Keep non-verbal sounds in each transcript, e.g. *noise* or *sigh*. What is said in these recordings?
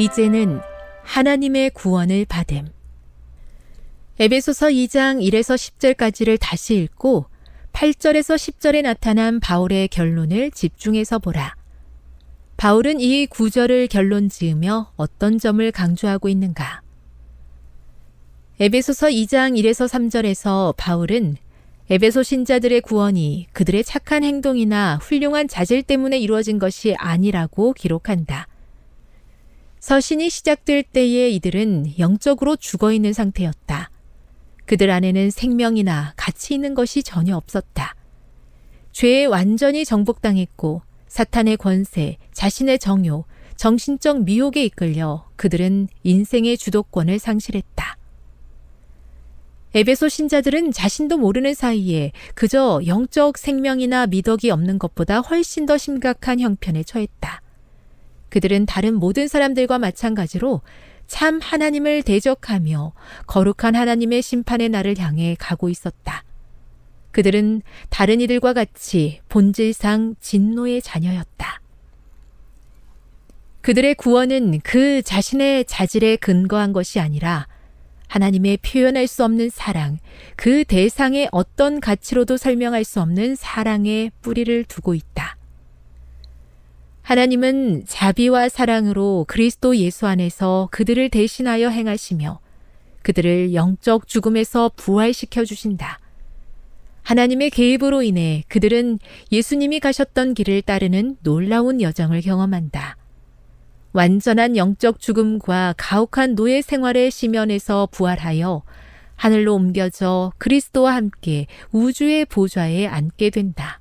이제는 하나님의 구원을 받음 에베소서 2장 1에서 10절까지를 다시 읽고 8절에서 10절에 나타난 바울의 결론을 집중해서 보라. 바울은 이 구절을 결론 지으며 어떤 점을 강조하고 있는가? 에베소서 2장 1에서 3절에서 바울은 에베소 신자들의 구원이 그들의 착한 행동이나 훌륭한 자질 때문에 이루어진 것이 아니라고 기록한다. 서신이 시작될 때에 이들은 영적으로 죽어 있는 상태였다. 그들 안에는 생명이나 가치 있는 것이 전혀 없었다. 죄에 완전히 정복당했고 사탄의 권세, 자신의 정욕, 정신적 미혹에 이끌려 그들은 인생의 주도권을 상실했다. 에베소 신자들은 자신도 모르는 사이에 그저 영적 생명이나 미덕이 없는 것보다 훨씬 더 심각한 형편에 처했다. 그들은 다른 모든 사람들과 마찬가지로 참 하나님을 대적하며 거룩한 하나님의 심판의 날을 향해 가고 있었다. 그들은 다른 이들과 같이 본질상 진노의 자녀였다. 그들의 구원은 그 자신의 자질에 근거한 것이 아니라 하나님의 표현할 수 없는 사랑, 그 대상의 어떤 가치로도 설명할 수 없는 사랑의 뿌리를 두고 있다. 하나님은 자비와 사랑으로 그리스도 예수 안에서 그들을 대신하여 행하시며 그들을 영적 죽음에서 부활시켜 주신다. 하나님의 개입으로 인해 그들은 예수님이 가셨던 길을 따르는 놀라운 여정을 경험한다. 완전한 영적 죽음과 가혹한 노예 생활의 시면에서 부활하여 하늘로 옮겨져 그리스도와 함께 우주의 보좌에 앉게 된다.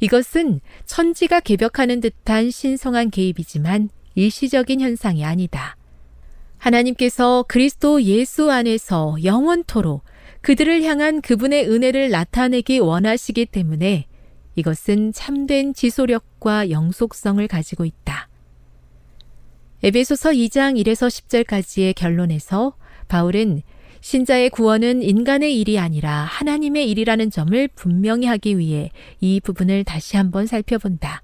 이것은 천지가 개벽하는 듯한 신성한 개입이지만 일시적인 현상이 아니다. 하나님께서 그리스도 예수 안에서 영원토록 그들을 향한 그분의 은혜를 나타내기 원하시기 때문에 이것은 참된 지소력과 영속성을 가지고 있다. 에베소서 2장 1에서 10절까지의 결론에서 바울은 신자의 구원은 인간의 일이 아니라 하나님의 일이라는 점을 분명히 하기 위해 이 부분을 다시 한번 살펴본다.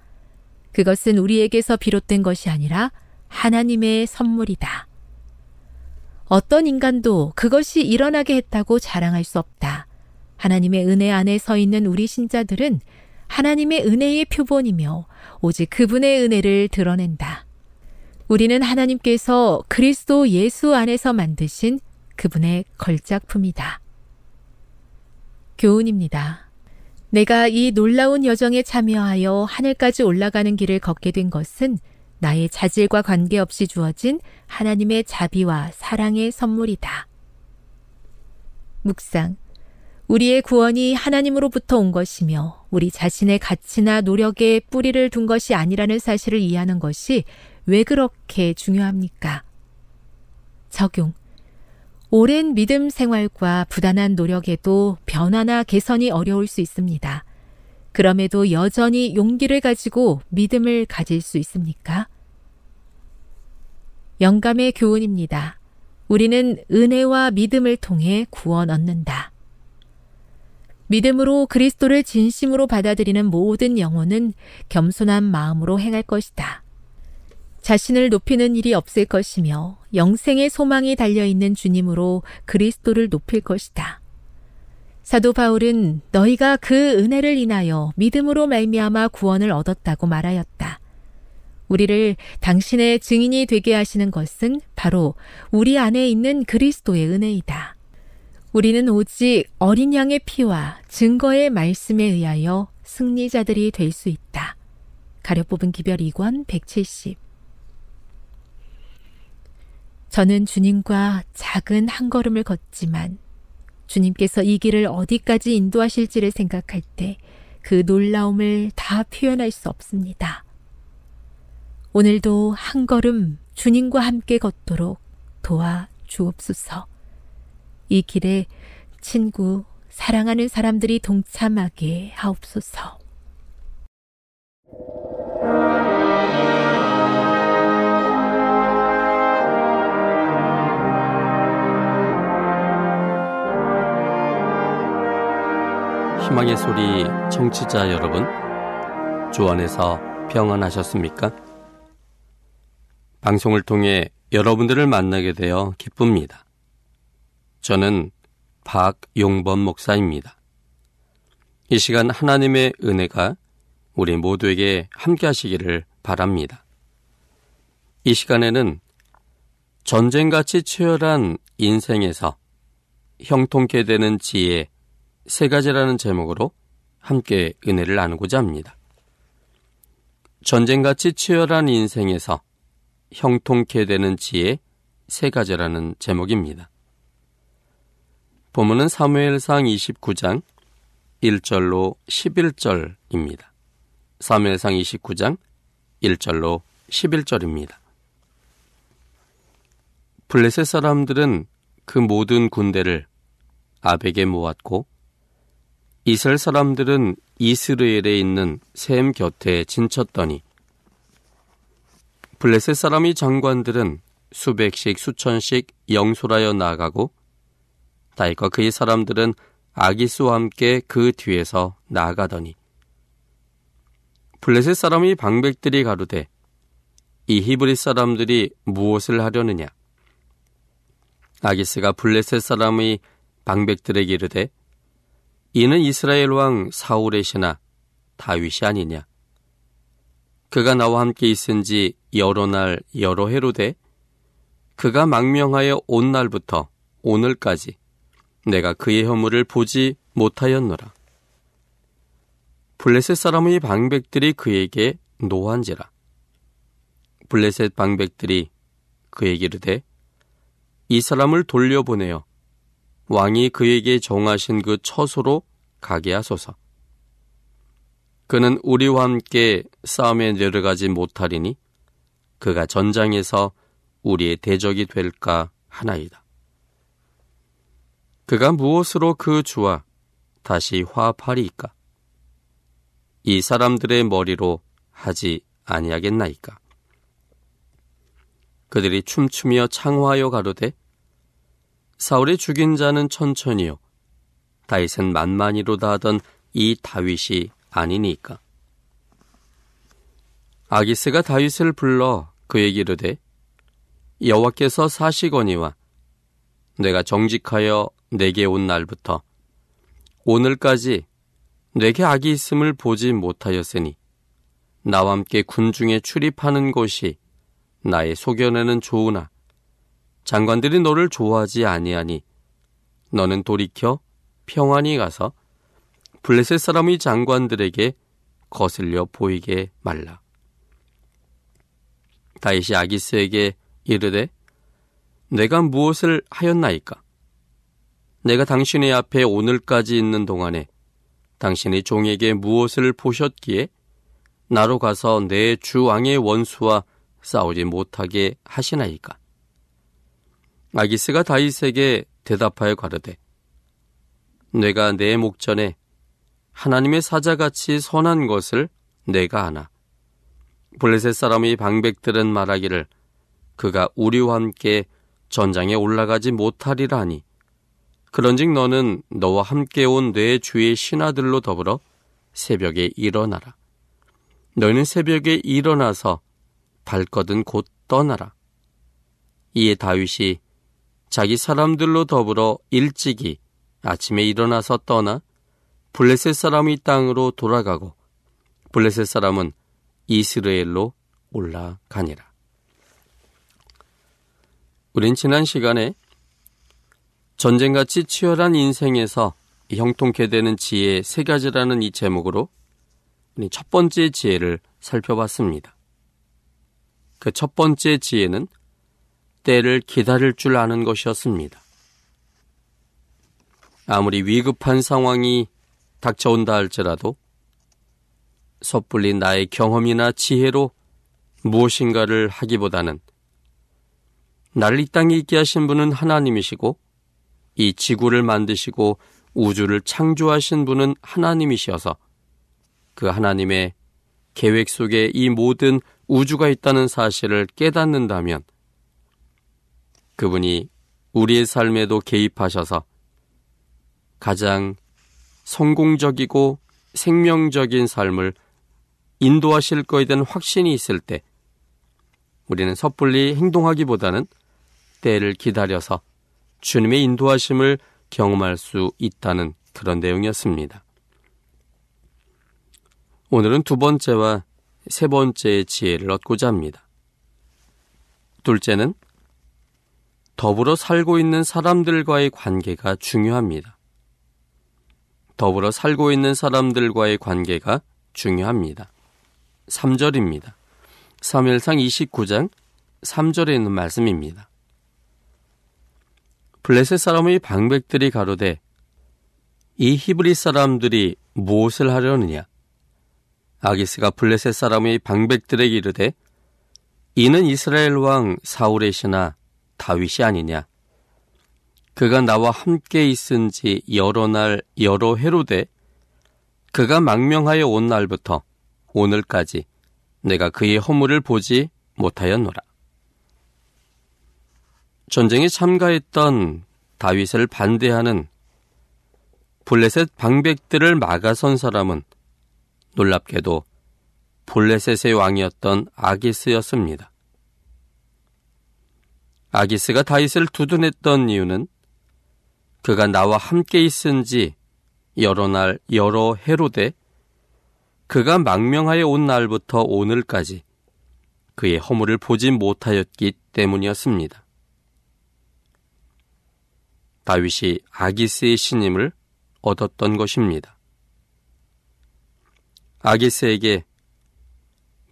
그것은 우리에게서 비롯된 것이 아니라 하나님의 선물이다. 어떤 인간도 그것이 일어나게 했다고 자랑할 수 없다. 하나님의 은혜 안에 서 있는 우리 신자들은 하나님의 은혜의 표본이며 오직 그분의 은혜를 드러낸다. 우리는 하나님께서 그리스도 예수 안에서 만드신 그분의 걸작품이다. 교훈입니다. 내가 이 놀라운 여정에 참여하여 하늘까지 올라가는 길을 걷게 된 것은 나의 자질과 관계없이 주어진 하나님의 자비와 사랑의 선물이다. 묵상. 우리의 구원이 하나님으로부터 온 것이며 우리 자신의 가치나 노력에 뿌리를 둔 것이 아니라는 사실을 이해하는 것이 왜 그렇게 중요합니까? 적용. 오랜 믿음 생활과 부단한 노력에도 변화나 개선이 어려울 수 있습니다. 그럼에도 여전히 용기를 가지고 믿음을 가질 수 있습니까? 영감의 교훈입니다. 우리는 은혜와 믿음을 통해 구원 얻는다. 믿음으로 그리스도를 진심으로 받아들이는 모든 영혼은 겸손한 마음으로 행할 것이다. 자신을 높이는 일이 없을 것이며 영생의 소망이 달려있는 주님으로 그리스도를 높일 것이다. 사도 바울은 너희가 그 은혜를 인하여 믿음으로 말미암아 구원을 얻었다고 말하였다. 우리를 당신의 증인이 되게 하시는 것은 바로 우리 안에 있는 그리스도의 은혜이다. 우리는 오직 어린 양의 피와 증거의 말씀에 의하여 승리자들이 될 수 있다. 가려 뽑은 기별 2권 170 저는 주님과 작은 한 걸음을 걷지만 주님께서 이 길을 어디까지 인도하실지를 생각할 때 그 놀라움을 다 표현할 수 없습니다. 오늘도 한 걸음 주님과 함께 걷도록 도와 주옵소서. 이 길에 친구, 사랑하는 사람들이 동참하게 하옵소서. 희망의 소리 청취자 여러분, 주 안에서 평안하셨습니까? 방송을 통해 여러분들을 만나게 되어 기쁩니다. 저는 박용범 목사입니다. 이 시간 하나님의 은혜가 우리 모두에게 함께 하시기를 바랍니다. 이 시간에는 전쟁같이 치열한 인생에서 형통케 되는 지혜 세 가지라는 제목으로 함께 은혜를 나누고자 합니다. 전쟁같이 치열한 인생에서 형통케 되는 지혜 세 가지라는 제목입니다. 본문은 사무엘상 29장 1절로 11절입니다. 사무엘상 29장 1절로 11절입니다. 블레셋 사람들은 그 모든 군대를 아벡에 모았고 이스라엘 사람들은 이스르엘에 있는 샘 곁에 진쳤더니 블레셋 사람이 장관들은 수백씩 수천씩 영솔하여 나가고 다윗과 그의 사람들은 아기스와 함께 그 뒤에서 나아가더니 블레셋 사람이 방백들이 가로되 이 히브리 사람들이 무엇을 하려느냐? 아기스가 블레셋 사람의 방백들에게 이르되 이는 이스라엘 왕 사울의 신하 다윗이 아니냐 그가 나와 함께 있은 지 여러 날 여러 해로 돼 그가 망명하여 온 날부터 오늘까지 내가 그의 허물을 보지 못하였노라. 블레셋 사람의 방백들이 그에게 노한지라. 블레셋 방백들이 그에게 이르되 이 사람을 돌려보내어 왕이 그에게 정하신 그 처소로 가게 하소서. 그는 우리와 함께 싸움에 내려가지 못하리니 그가 전장에서 우리의 대적이 될까 하나이다. 그가 무엇으로 그 주와 다시 화합하리이까? 이 사람들의 머리로 하지 아니하겠나이까? 그들이 춤추며 창화하여 가로되 사울의 죽인 자는 천천히요 다윗은 만만히로다 하던 이 다윗이 아니니까. 아기스가 다윗을 불러 그에게 이르되 여호와께서 사시거니와 내가 정직하여 내게 온 날부터 오늘까지 내게 악이 있음을 보지 못하였으니 나와 함께 군중에 출입하는 것이 나의 소견에는 좋으나 장관들이 너를 좋아하지 아니하니 너는 돌이켜 평안히 가서 블레셋 사람의 장관들에게 거슬려 보이게 말라. 다윗이 아기스에게 이르되 내가 무엇을 하였나이까? 내가 당신의 앞에 오늘까지 있는 동안에 당신이 종에게 무엇을 보셨기에 나로 가서 내 주 왕의 원수와 싸우지 못하게 하시나이까? 아기스가 다윗에게 대답하여 가르되 내가 내 목전에 하나님의 사자같이 선한 것을 내가 아나 블레셋 사람의 방백들은 말하기를 그가 우리와 함께 전장에 올라가지 못하리라 하니 그런즉 너는 너와 함께 온 내 주의 신하들로 더불어 새벽에 일어나라. 너희는 새벽에 일어나서 발거든 곧 떠나라. 이에 다윗이 자기 사람들로 더불어 일찍이 아침에 일어나서 떠나 블레셋 사람의 땅으로 돌아가고 블레셋 사람은 이스라엘로 올라가니라. 우린 지난 시간에 전쟁같이 치열한 인생에서 형통케 되는 지혜 세 가지라는 이 제목으로 첫 번째 지혜를 살펴봤습니다. 그 첫 번째 지혜는 때를 기다릴 줄 아는 것이었습니다. 아무리 위급한 상황이 닥쳐온다 할지라도 섣불리 나의 경험이나 지혜로 무엇인가를 하기보다는 나를 이 땅에 있게 하신 분은 하나님이시고 이 지구를 만드시고 우주를 창조하신 분은 하나님이시어서 그 하나님의 계획 속에 이 모든 우주가 있다는 사실을 깨닫는다면 그분이 우리의 삶에도 개입하셔서 가장 성공적이고 생명적인 삶을 인도하실 거에 대한 확신이 있을 때 우리는 섣불리 행동하기보다는 때를 기다려서 주님의 인도하심을 경험할 수 있다는 그런 내용이었습니다. 오늘은 두 번째와 세 번째의 지혜를 얻고자 합니다. 둘째는 더불어 살고 있는 사람들과의 관계가 중요합니다. 더불어 살고 있는 사람들과의 관계가 중요합니다. 3절입니다. 3일상 29장 3절에 있는 말씀입니다. 블레셋 사람의 방백들이 가로되 이 히브리 사람들이 무엇을 하려느냐? 아기스가 블레셋 사람의 방백들에게 이르되 이는 이스라엘 왕 사울의 신하 다윗이 아니냐? 그가 나와 함께 있은 지 여러 날 여러 해로 되 그가 망명하여 온 날부터 오늘까지 내가 그의 허물을 보지 못하였노라. 전쟁에 참가했던 다윗을 반대하는 블레셋 방백들을 막아선 사람은 놀랍게도 블레셋의 왕이었던 아기스였습니다. 아기스가 다윗을 두둔했던 이유는 그가 나와 함께 있은 지 여러 날 여러 해로되 그가 망명하여 온 날부터 오늘까지 그의 허물을 보지 못하였기 때문이었습니다. 다윗이 아기스의 신임을 얻었던 것입니다. 아기스에게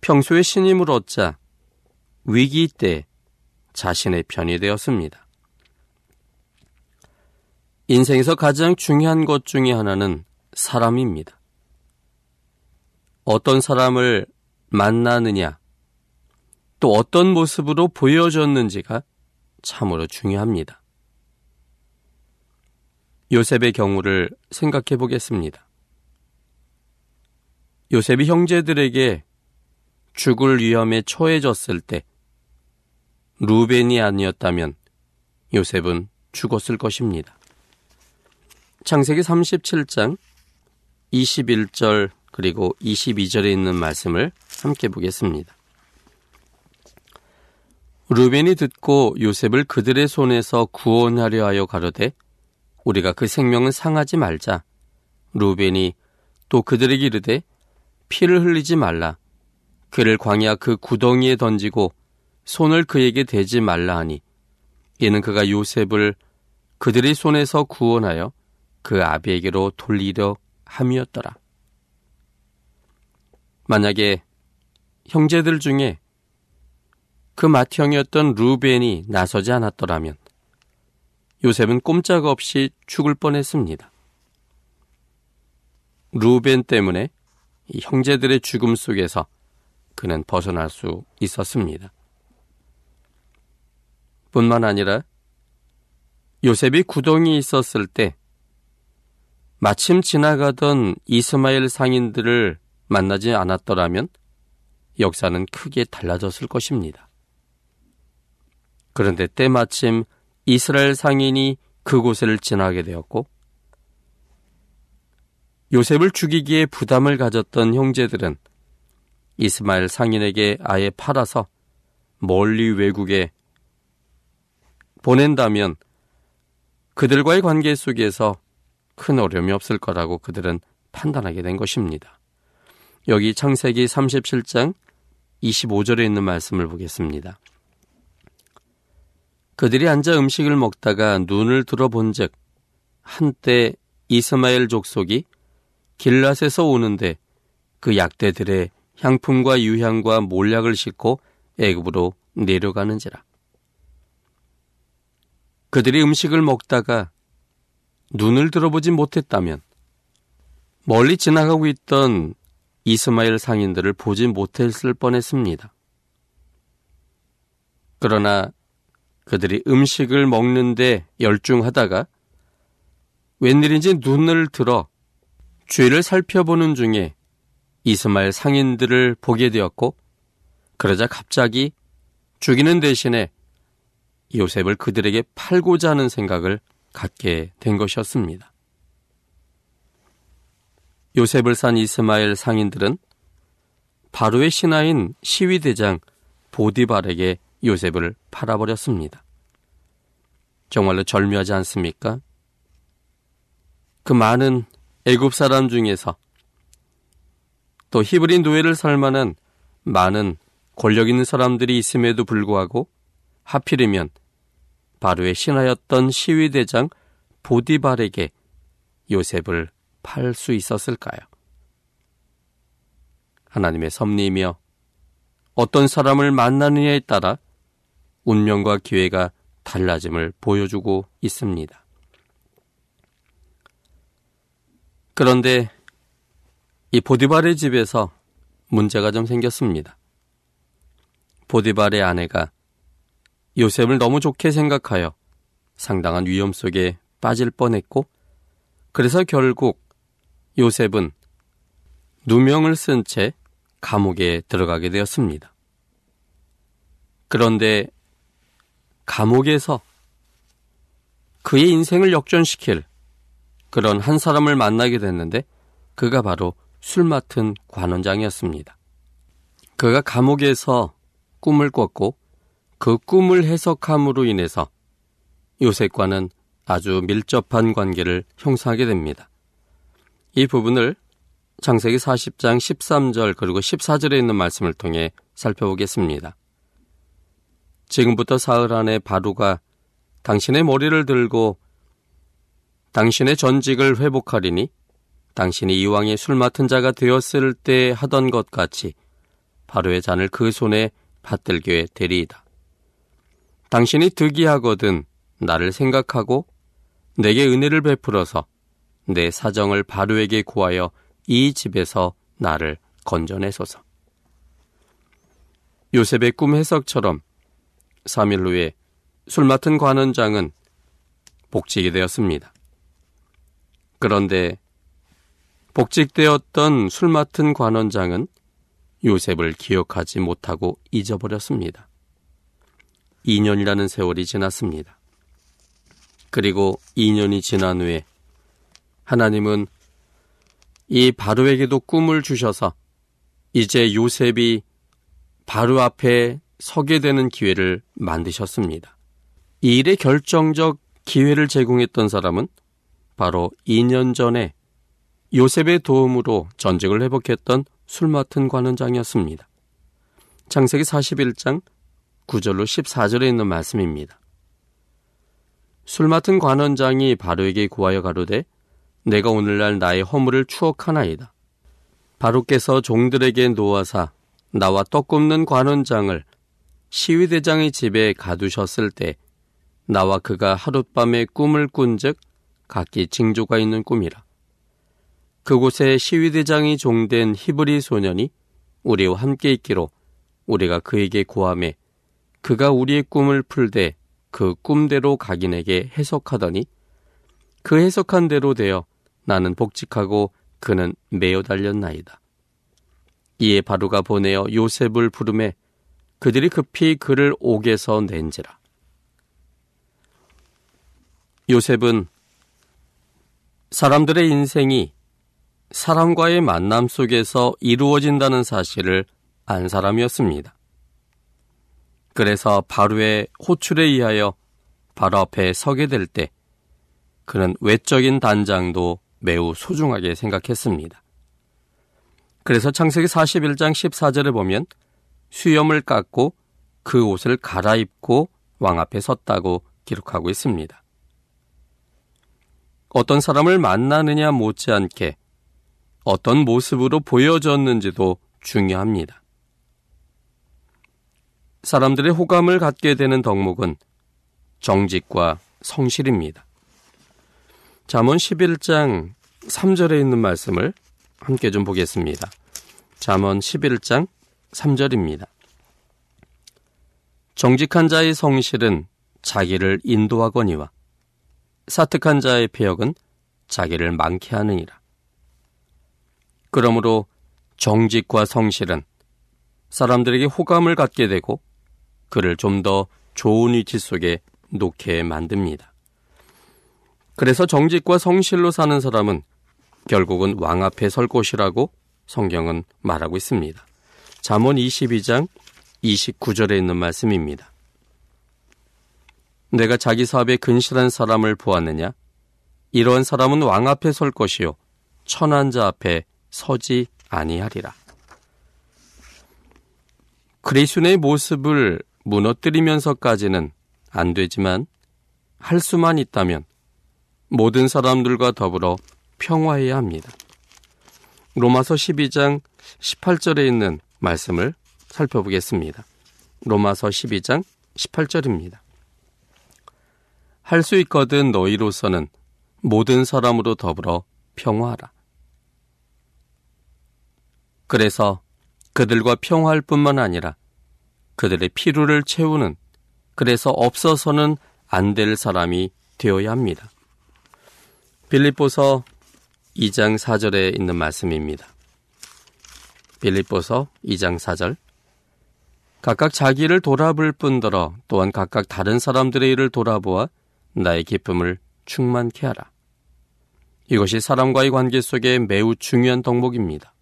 평소에 신임을 얻자 위기 때 자신의 편이 되었습니다. 인생에서 가장 중요한 것 중의 하나는 사람입니다. 어떤 사람을 만나느냐, 또 어떤 모습으로 보여졌는지가 참으로 중요합니다. 요셉의 경우를 생각해 보겠습니다. 요셉이 형제들에게 죽을 위험에 처해졌을 때 루벤이 아니었다면 요셉은 죽었을 것입니다. 창세기 37장 21절 그리고 22절에 있는 말씀을 함께 보겠습니다. 루벤이 듣고 요셉을 그들의 손에서 구원하려 하여 가로되 우리가 그 생명은 상하지 말자. 루벤이 또 그들에게 이르되 피를 흘리지 말라. 그를 광야 그 구덩이에 던지고 손을 그에게 대지 말라 하니 이는 그가 요셉을 그들의 손에서 구원하여 그 아비에게로 돌리려 함이었더라. 만약에 형제들 중에 그 맏형이었던 루벤이 나서지 않았더라면 요셉은 꼼짝없이 죽을 뻔했습니다. 루벤 때문에 형제들의 죽음 속에서 그는 벗어날 수 있었습니다. 뿐만 아니라 요셉이 구덩이 있었을 때 마침 지나가던 이스마엘 상인들을 만나지 않았더라면 역사는 크게 달라졌을 것입니다. 그런데 때마침 이스라엘 상인이 그곳을 지나게 되었고 요셉을 죽이기에 부담을 가졌던 형제들은 이스마엘 상인에게 아예 팔아서 멀리 외국에 보낸다면 그들과의 관계 속에서 큰 어려움이 없을 거라고 그들은 판단하게 된 것입니다. 여기 창세기 37장 25절에 있는 말씀을 보겠습니다. 그들이 앉아 음식을 먹다가 눈을 들어본 즉 한때 이스마엘 족속이 길랏에서 오는데 그 약대들의 향품과 유향과 몰약을 싣고 애굽으로 내려가는지라. 그들이 음식을 먹다가 눈을 들어보지 못했다면 멀리 지나가고 있던 이스마엘 상인들을 보지 못했을 뻔했습니다. 그러나 그들이 음식을 먹는데 열중하다가 웬일인지 눈을 들어 주위를 살펴보는 중에 이스마엘 상인들을 보게 되었고 그러자 갑자기 죽이는 대신에 요셉을 그들에게 팔고자 하는 생각을 갖게 된 것이었습니다. 요셉을 산 이스마엘 상인들은 바로의 신하인 시위대장 보디발에게 요셉을 팔아버렸습니다. 정말로 절묘하지 않습니까? 그 많은 애굽 사람 중에서 또 히브리 노예를 살 만한 많은 권력 있는 사람들이 있음에도 불구하고 하필이면 바로의 신하였던 시위대장 보디발에게 요셉을 팔 수 있었을까요? 하나님의 섭리이며 어떤 사람을 만나느냐에 따라 운명과 기회가 달라짐을 보여주고 있습니다. 그런데 이 보디발의 집에서 문제가 좀 생겼습니다. 보디발의 아내가 요셉을 너무 좋게 생각하여 상당한 위험 속에 빠질 뻔했고, 그래서 결국 요셉은 누명을 쓴 채 감옥에 들어가게 되었습니다. 그런데 감옥에서 그의 인생을 역전시킬 그런 한 사람을 만나게 됐는데 그가 바로 술 맡은 관원장이었습니다. 그가 감옥에서 꿈을 꿨고 그 꿈을 해석함으로 인해서 요셉과는 아주 밀접한 관계를 형성하게 됩니다. 이 부분을 창세기 40장 13절 그리고 14절에 있는 말씀을 통해 살펴보겠습니다. 지금부터 사흘 안에 바루가 당신의 머리를 들고 당신의 전직을 회복하리니 당신이 이왕에 술 맡은 자가 되었을 때 하던 것 같이 바로의 잔을 그 손에 받들게 되리이다. 당신이 득이하거든 나를 생각하고 내게 은혜를 베풀어서 내 사정을 바로에게 구하여 이 집에서 나를 건져내소서. 요셉의 꿈 해석처럼 3일 후에 술 맡은 관원장은 복직이 되었습니다. 그런데 복직되었던 술 맡은 관원장은 요셉을 기억하지 못하고 잊어버렸습니다. 2년이라는 세월이 지났습니다. 그리고 2년이 지난 후에 하나님은 이 바로에게도 꿈을 주셔서 이제 요셉이 바로 앞에 서게 되는 기회를 만드셨습니다. 이 일의 결정적 기회를 제공했던 사람은 바로 2년 전에 요셉의 도움으로 전쟁을 회복했던 술 맡은 관원장이었습니다. 창세기 41장 9절로 14절에 있는 말씀입니다. 술 맡은 관원장이 바로에게 구하여 가로되 내가 오늘날 나의 허물을 추억하나이다. 바로께서 종들에게 놓아사 나와 떡 굽는 관원장을 시위대장의 집에 가두셨을 때 나와 그가 하룻밤에 꿈을 꾼즉 각기 징조가 있는 꿈이라. 그곳에 시위대장이 종된 히브리 소년이 우리와 함께 있기로 우리가 그에게 고함해 그가 우리의 꿈을 풀되 그 꿈대로 각인에게 해석하더니 그 해석한 대로 되어 나는 복직하고 그는 매어 달렸나이다. 이에 바로가 보내어 요셉을 부름에 그들이 급히 그를 옥에서 낸지라. 요셉은 사람들의 인생이 사람과의 만남 속에서 이루어진다는 사실을 안 사람이었습니다. 그래서 바로의 호출에 의하여 바로 앞에 서게 될 때 그는 외적인 단장도 매우 소중하게 생각했습니다. 그래서 창세기 41장 14절에 보면 수염을 깎고 그 옷을 갈아입고 왕 앞에 섰다고 기록하고 있습니다. 어떤 사람을 만나느냐 못지않게 어떤 모습으로 보여졌는지도 중요합니다. 사람들의 호감을 갖게 되는 덕목은 정직과 성실입니다. 잠언 11장 3절에 있는 말씀을 함께 좀 보겠습니다. 잠언 11장 3절입니다. 정직한 자의 성실은 자기를 인도하거니와 사특한 자의 폐역은 자기를 많게 하느니라. 그러므로 정직과 성실은 사람들에게 호감을 갖게 되고 그를 좀 더 좋은 위치 속에 놓게 만듭니다. 그래서 정직과 성실로 사는 사람은 결국은 왕 앞에 설 곳이라고 성경은 말하고 있습니다. 잠언 22장 29절에 있는 말씀입니다. 내가 자기 사업에 근실한 사람을 보았느냐? 이러한 사람은 왕 앞에 설 것이요 천한 자 앞에 서지 아니하리라. 그리스도의 모습을 무너뜨리면서까지는 안 되지만 할 수만 있다면 모든 사람들과 더불어 평화해야 합니다. 로마서 12장 18절에 있는 말씀을 살펴보겠습니다. 로마서 12장 18절입니다. 할 수 있거든 너희로서는 모든 사람으로 더불어 평화하라. 그래서 그들과 평화할 뿐만 아니라 그들의 피로를 채우는 그래서 없어서는 안 될 사람이 되어야 합니다. 빌립보서 2장 4절에 있는 말씀입니다. 빌립보서 2장 4절 각각 자기를 돌아볼 뿐더러 또한 각각 다른 사람들의 일을 돌아보아 나의 기쁨을 충만케 하라. 이것이 사람과의 관계 속에 매우 중요한 덕목입니다.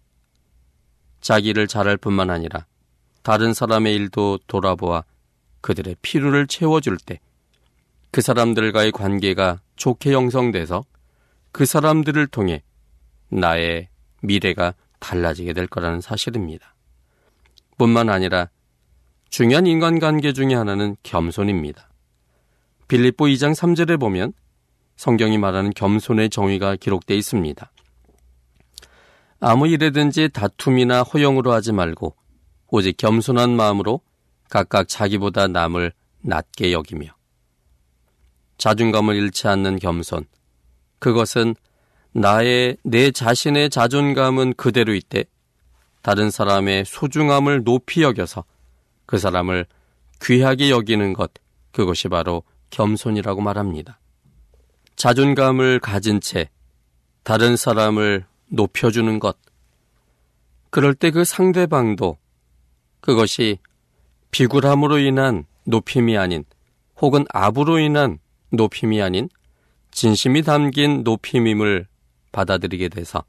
자기를 잘할 뿐만 아니라 다른 사람의 일도 돌아보아 그들의 피로를 채워줄 때 그 사람들과의 관계가 좋게 형성돼서 그 사람들을 통해 나의 미래가 달라지게 될 거라는 사실입니다. 뿐만 아니라 중요한 인간관계 중의 하나는 겸손입니다. 빌립보 2장 3절에 보면 성경이 말하는 겸손의 정의가 기록되어 있습니다. 아무 일에든지 다툼이나 허용으로 하지 말고 오직 겸손한 마음으로 각각 자기보다 남을 낮게 여기며 자존감을 잃지 않는 겸손. 그것은 나의 내 자신의 자존감은 그대로 있되 다른 사람의 소중함을 높이 여겨서 그 사람을 귀하게 여기는 것 그것이 바로 겸손이라고 말합니다. 자존감을 가진 채 다른 사람을 높여주는 것. 그럴 때 그 상대방도 그것이 비굴함으로 인한 높임이 아닌 혹은 압으로 인한 높임이 아닌 진심이 담긴 높임임을 받아들이게 돼서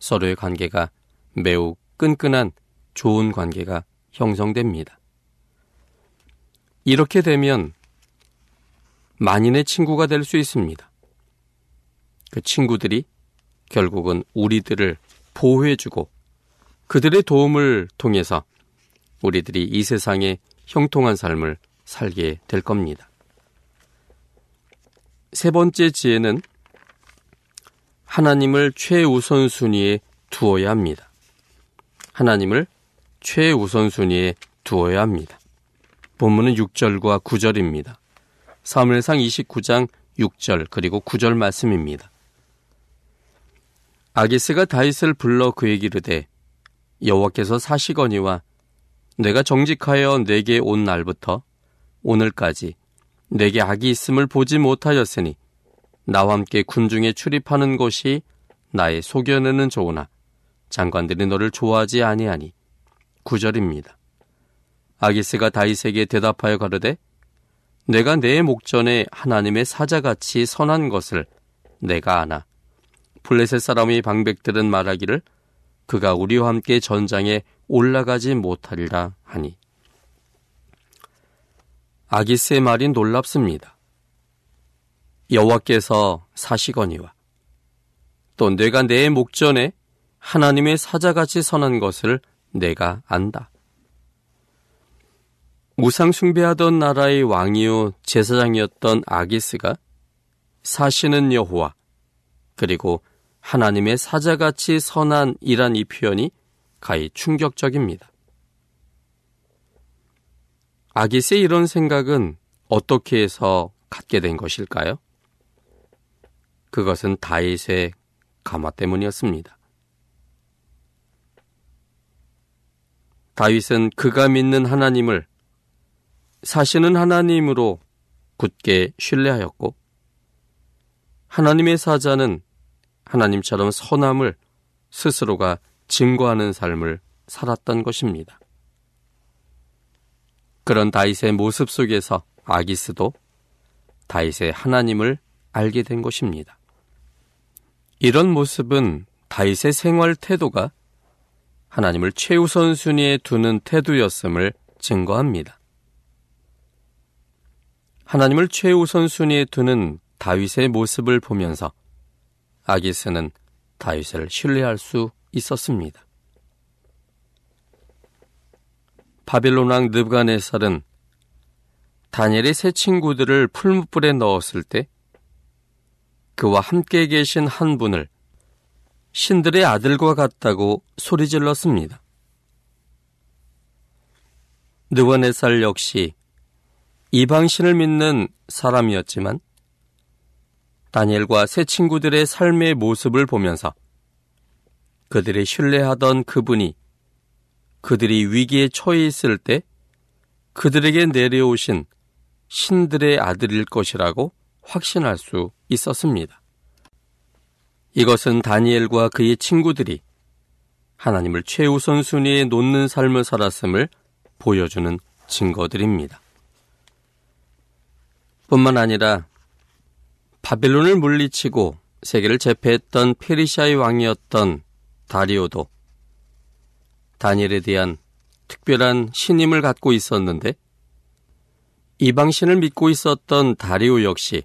서로의 관계가 매우 끈끈한 좋은 관계가 형성됩니다. 이렇게 되면 만인의 친구가 될 수 있습니다. 그 친구들이 결국은 우리들을 보호해주고 그들의 도움을 통해서 우리들이 이 세상에 형통한 삶을 살게 될 겁니다. 세 번째 지혜는 하나님을 최우선순위에 두어야 합니다. 하나님을 최우선순위에 두어야 합니다. 본문은 6절과 9절입니다. 사무엘상 29장 6절 그리고 9절 말씀입니다. 아기스가 다윗을 불러 그에게 이르되 여호와께서 사시거니와 내가 정직하여 내게 온 날부터 오늘까지 내게 악이 있음을 보지 못하였으니 나와 함께 군중에 출입하는 것이 나의 소견에는 좋으나 장관들이 너를 좋아하지 아니하니 구절입니다. 아기스가 다윗에게 대답하여 가르되 내가 내 목전에 하나님의 사자같이 선한 것을 내가 아나 블레셋 사람의 방백들은 말하기를 그가 우리와 함께 전장에 올라가지 못하리라 하니 아기스의 말이 놀랍습니다. 여호와께서 사시거니와 또 내가 내 목전에 하나님의 사자같이 선한 것을 내가 안다. 우상 숭배하던 나라의 왕이요 제사장이었던 아기스가 사시는 여호와 그리고 하나님의 사자같이 선한 이란 이 표현이 가히 충격적입니다. 아기스의 이런 생각은 어떻게 해서 갖게 된 것일까요? 그것은 다윗의 가마 때문이었습니다. 다윗은 그가 믿는 하나님을 사시는 하나님으로 굳게 신뢰하였고 하나님의 사자는 하나님처럼 선함을 스스로가 증거하는 삶을 살았던 것입니다. 그런 다윗의 모습 속에서 아기스도 다윗의 하나님을 알게 된 것입니다. 이런 모습은 다윗의 생활 태도가 하나님을 최우선 순위에 두는 태도였음을 증거합니다. 하나님을 최우선 순위에 두는 다윗의 모습을 보면서 아기스는 다윗을 신뢰할 수 있었습니다. 바빌론 왕 느부갓네살은 다니엘의 세 친구들을 풀무불에 넣었을 때 그와 함께 계신 한 분을 신들의 아들과 같다고 소리질렀습니다. 느부갓네살 역시 이방신을 믿는 사람이었지만 다니엘과 새 친구들의 삶의 모습을 보면서 그들이 신뢰하던 그분이 그들이 위기에 처해 있을 때 그들에게 내려오신 신들의 아들일 것이라고 확신할 수 있었습니다. 이것은 다니엘과 그의 친구들이 하나님을 최우선 순위에 놓는 삶을 살았음을 보여주는 증거들입니다. 뿐만 아니라 바벨론을 물리치고 세계를 제패했던 페르시아의 왕이었던 다리오도 다니엘에 대한 특별한 신임을 갖고 있었는데 이방신을 믿고 있었던 다리오 역시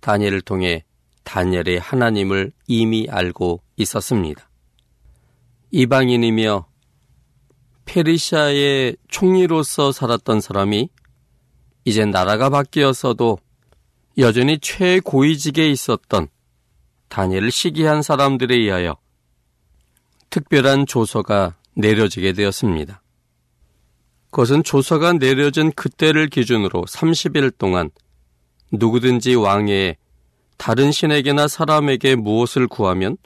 다니엘을 통해 다니엘의 하나님을 이미 알고 있었습니다. 이방인이며 페르시아의 총리로서 살았던 사람이 이제 나라가 바뀌어서도 여전히 최고위직에 있었던 다니엘을 시기한 사람들에 의하여 특별한 조서가 내려지게 되었습니다. 그것은 조서가 내려진 그때를 기준으로 30일 동안 누구든지 왕에 다른 신에게나 사람에게 무엇을 구하면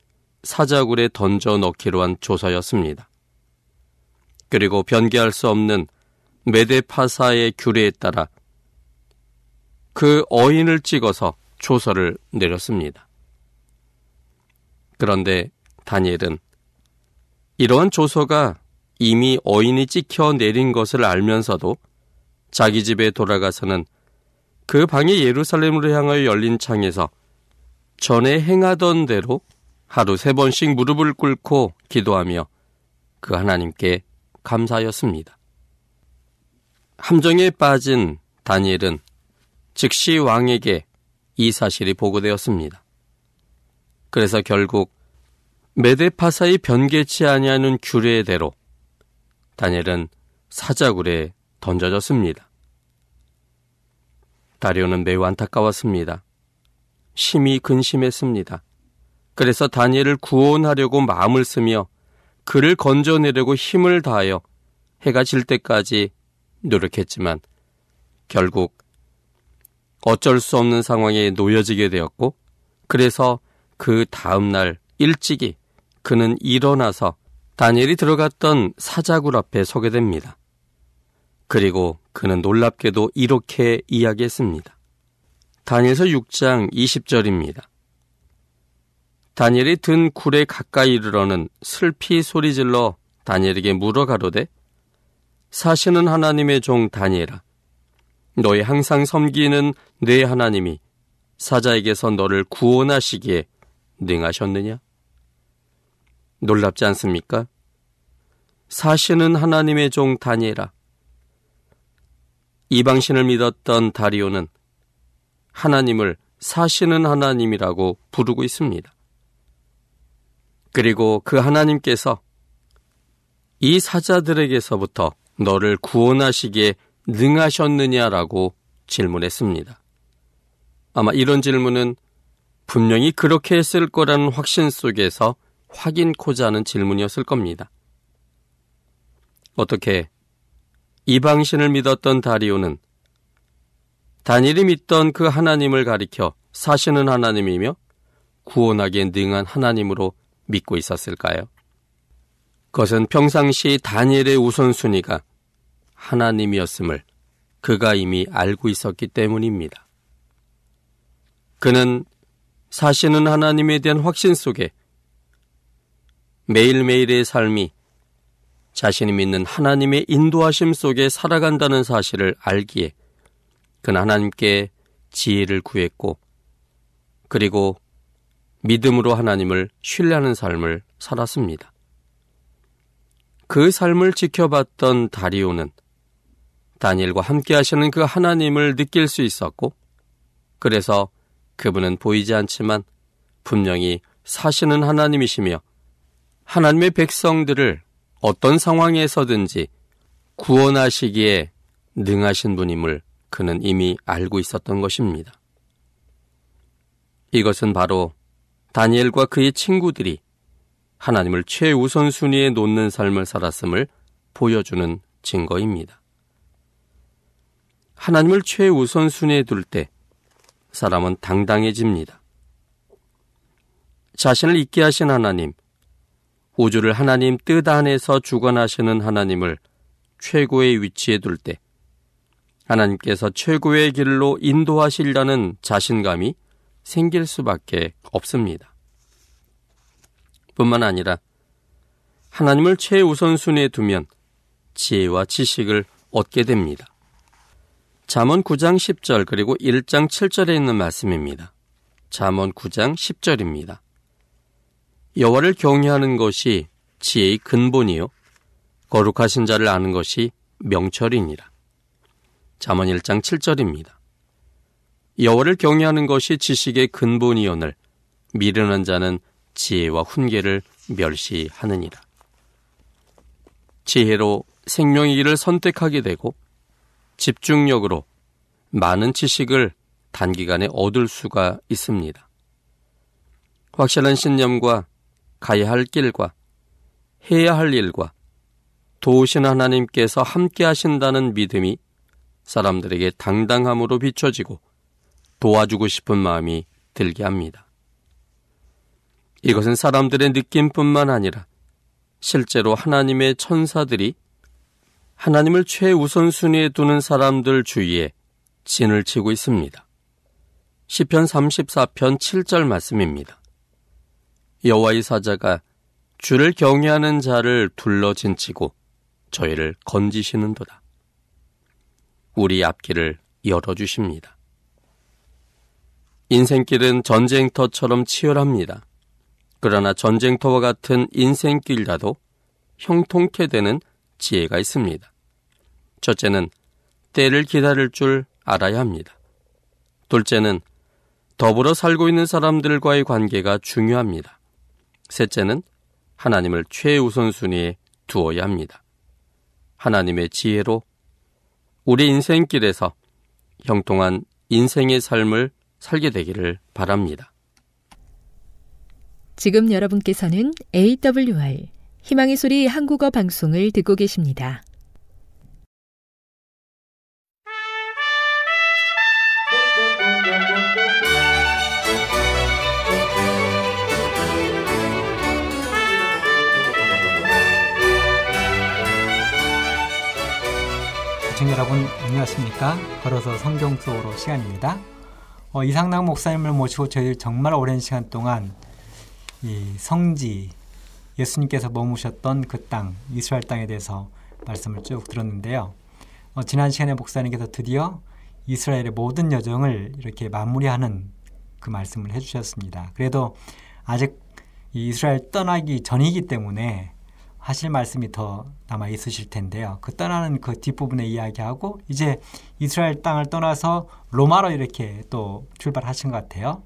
사자굴에 던져 넣기로 한 조서였습니다. 그리고 변개할 수 없는 메데파사의 규례에 따라 그 어인을 찍어서 조서를 내렸습니다. 그런데 다니엘은 이러한 조서가 이미 어인이 찍혀 내린 것을 알면서도 자기 집에 돌아가서는 그 방이 예루살렘으로 향하여 열린 창에서 전에 행하던 대로 하루 세 번씩 무릎을 꿇고 기도하며 그 하나님께 감사하였습니다. 함정에 빠진 다니엘은 즉시 왕에게 이 사실이 보고되었습니다. 그래서 결국 메데파사의 변개치 아니하는 규례대로 다니엘은 사자굴에 던져졌습니다. 다리오는 매우 안타까웠습니다. 심히 근심했습니다. 그래서 다니엘을 구원하려고 마음을 쓰며 그를 건져내려고 힘을 다하여 해가 질 때까지 노력했지만 결국 어쩔 수 없는 상황에 놓여지게 되었고 그래서 그 다음 날 일찍이 그는 일어나서 다니엘이 들어갔던 사자굴 앞에 서게 됩니다. 그리고 그는 놀랍게도 이렇게 이야기했습니다. 다니엘서 6장 20절입니다. 다니엘이 든 굴에 가까이 이르러는 슬피 소리질러 다니엘에게 물어 가로되 사시는 하나님의 종 다니엘아 너희 항상 섬기는 내 하나님이 사자에게서 너를 구원하시기에 능하셨느냐? 놀랍지 않습니까? 사시는 하나님의 종 다니엘아 이방신을 믿었던 다리오는 하나님을 사시는 하나님이라고 부르고 있습니다. 그리고 그 하나님께서 이 사자들에게서부터 너를 구원하시기에 능하셨느냐라고 질문했습니다. 아마 이런 질문은 분명히 그렇게 했을 거라는 확신 속에서 확인코자 하는 질문이었을 겁니다. 어떻게 이방신을 믿었던 다리오는 다니엘이 믿던 그 하나님을 가리켜 사시는 하나님이며 구원하기에 능한 하나님으로 믿고 있었을까요? 그것은 평상시 다니엘의 우선순위가 하나님이었음을 그가 이미 알고 있었기 때문입니다. 그는 사시는 하나님에 대한 확신 속에 매일매일의 삶이 자신이 믿는 하나님의 인도하심 속에 살아간다는 사실을 알기에 그는 하나님께 지혜를 구했고 그리고 믿음으로 하나님을 신뢰하는 삶을 살았습니다. 그 삶을 지켜봤던 다리오는 다니엘과 함께 하시는 그 하나님을 느낄 수 있었고 그래서 그분은 보이지 않지만 분명히 사시는 하나님이시며 하나님의 백성들을 어떤 상황에서든지 구원하시기에 능하신 분임을 그는 이미 알고 있었던 것입니다. 이것은 바로 다니엘과 그의 친구들이 하나님을 최우선순위에 놓는 삶을 살았음을 보여주는 증거입니다. 하나님을 최우선순위에 둘 때 사람은 당당해집니다. 자신을 잊게 하신 하나님, 우주를 하나님 뜻 안에서 주관하시는 하나님을 최고의 위치에 둘 때 하나님께서 최고의 길로 인도하시려는 자신감이 생길 수밖에 없습니다. 뿐만 아니라 하나님을 최우선순위에 두면 지혜와 지식을 얻게 됩니다. 잠언 9장 10절 그리고 1장 7절에 있는 말씀입니다. 잠언 9장 10절입니다. 여호와를 경외하는 것이 지혜의 근본이요 거룩하신 자를 아는 것이 명철이니라. 잠언 1장 7절입니다. 여호와를 경외하는 것이 지식의 근본이오늘 미련한 자는 지혜와 훈계를 멸시하느니라. 지혜로 생명의 길을 선택하게 되고 집중력으로 많은 지식을 단기간에 얻을 수가 있습니다. 확실한 신념과 가야 할 길과 해야 할 일과 도우신 하나님께서 함께 하신다는 믿음이 사람들에게 당당함으로 비춰지고 도와주고 싶은 마음이 들게 합니다. 이것은 사람들의 느낌뿐만 아니라 실제로 하나님의 천사들이 하나님을 최우선순위에 두는 사람들 주위에 진을 치고 있습니다. 시편 34편 7절 말씀입니다. 여호와의 사자가 주를 경외하는 자를 둘러 진치고 저희를 건지시는도다. 우리 앞길을 열어주십니다. 인생길은 전쟁터처럼 치열합니다. 그러나 전쟁터와 같은 인생길이라도 형통케 되는 지혜가 있습니다. 첫째는 때를 기다릴 줄 알아야 합니다. 둘째는 더불어 살고 있는 사람들과의 관계가 중요합니다. 셋째는 하나님을 최우선순위에 두어야 합니다. 하나님의 지혜로 우리 인생길에서 형통한 인생의 삶을 살게 되기를 바랍니다. 지금 여러분께서는 AWR 희망의 소리 한국어 방송을 듣고 계십니다. 시청자 여러분 안녕하십니까? 걸어서 성경 속으로 시간입니다. 어, 이상락 목사님을 모시고 저희 정말 오랜 시간 동안 이 성지 예수님께서 머무셨던 그 땅 이스라엘 땅에 대해서 말씀을 쭉 들었는데요. 어, 지난 시간에 목사님께서 드디어 이스라엘의 모든 여정을 이렇게 마무리하는 그 말씀을 해주셨습니다. 그래도 아직 이스라엘 떠나기 전이기 때문에 하실 말씀이 더 남아 있으실 텐데요. 그 떠나는 그 뒷부분에 이야기하고 이제 이스라엘 땅을 떠나서 로마로 이렇게 또 출발하신 것 같아요.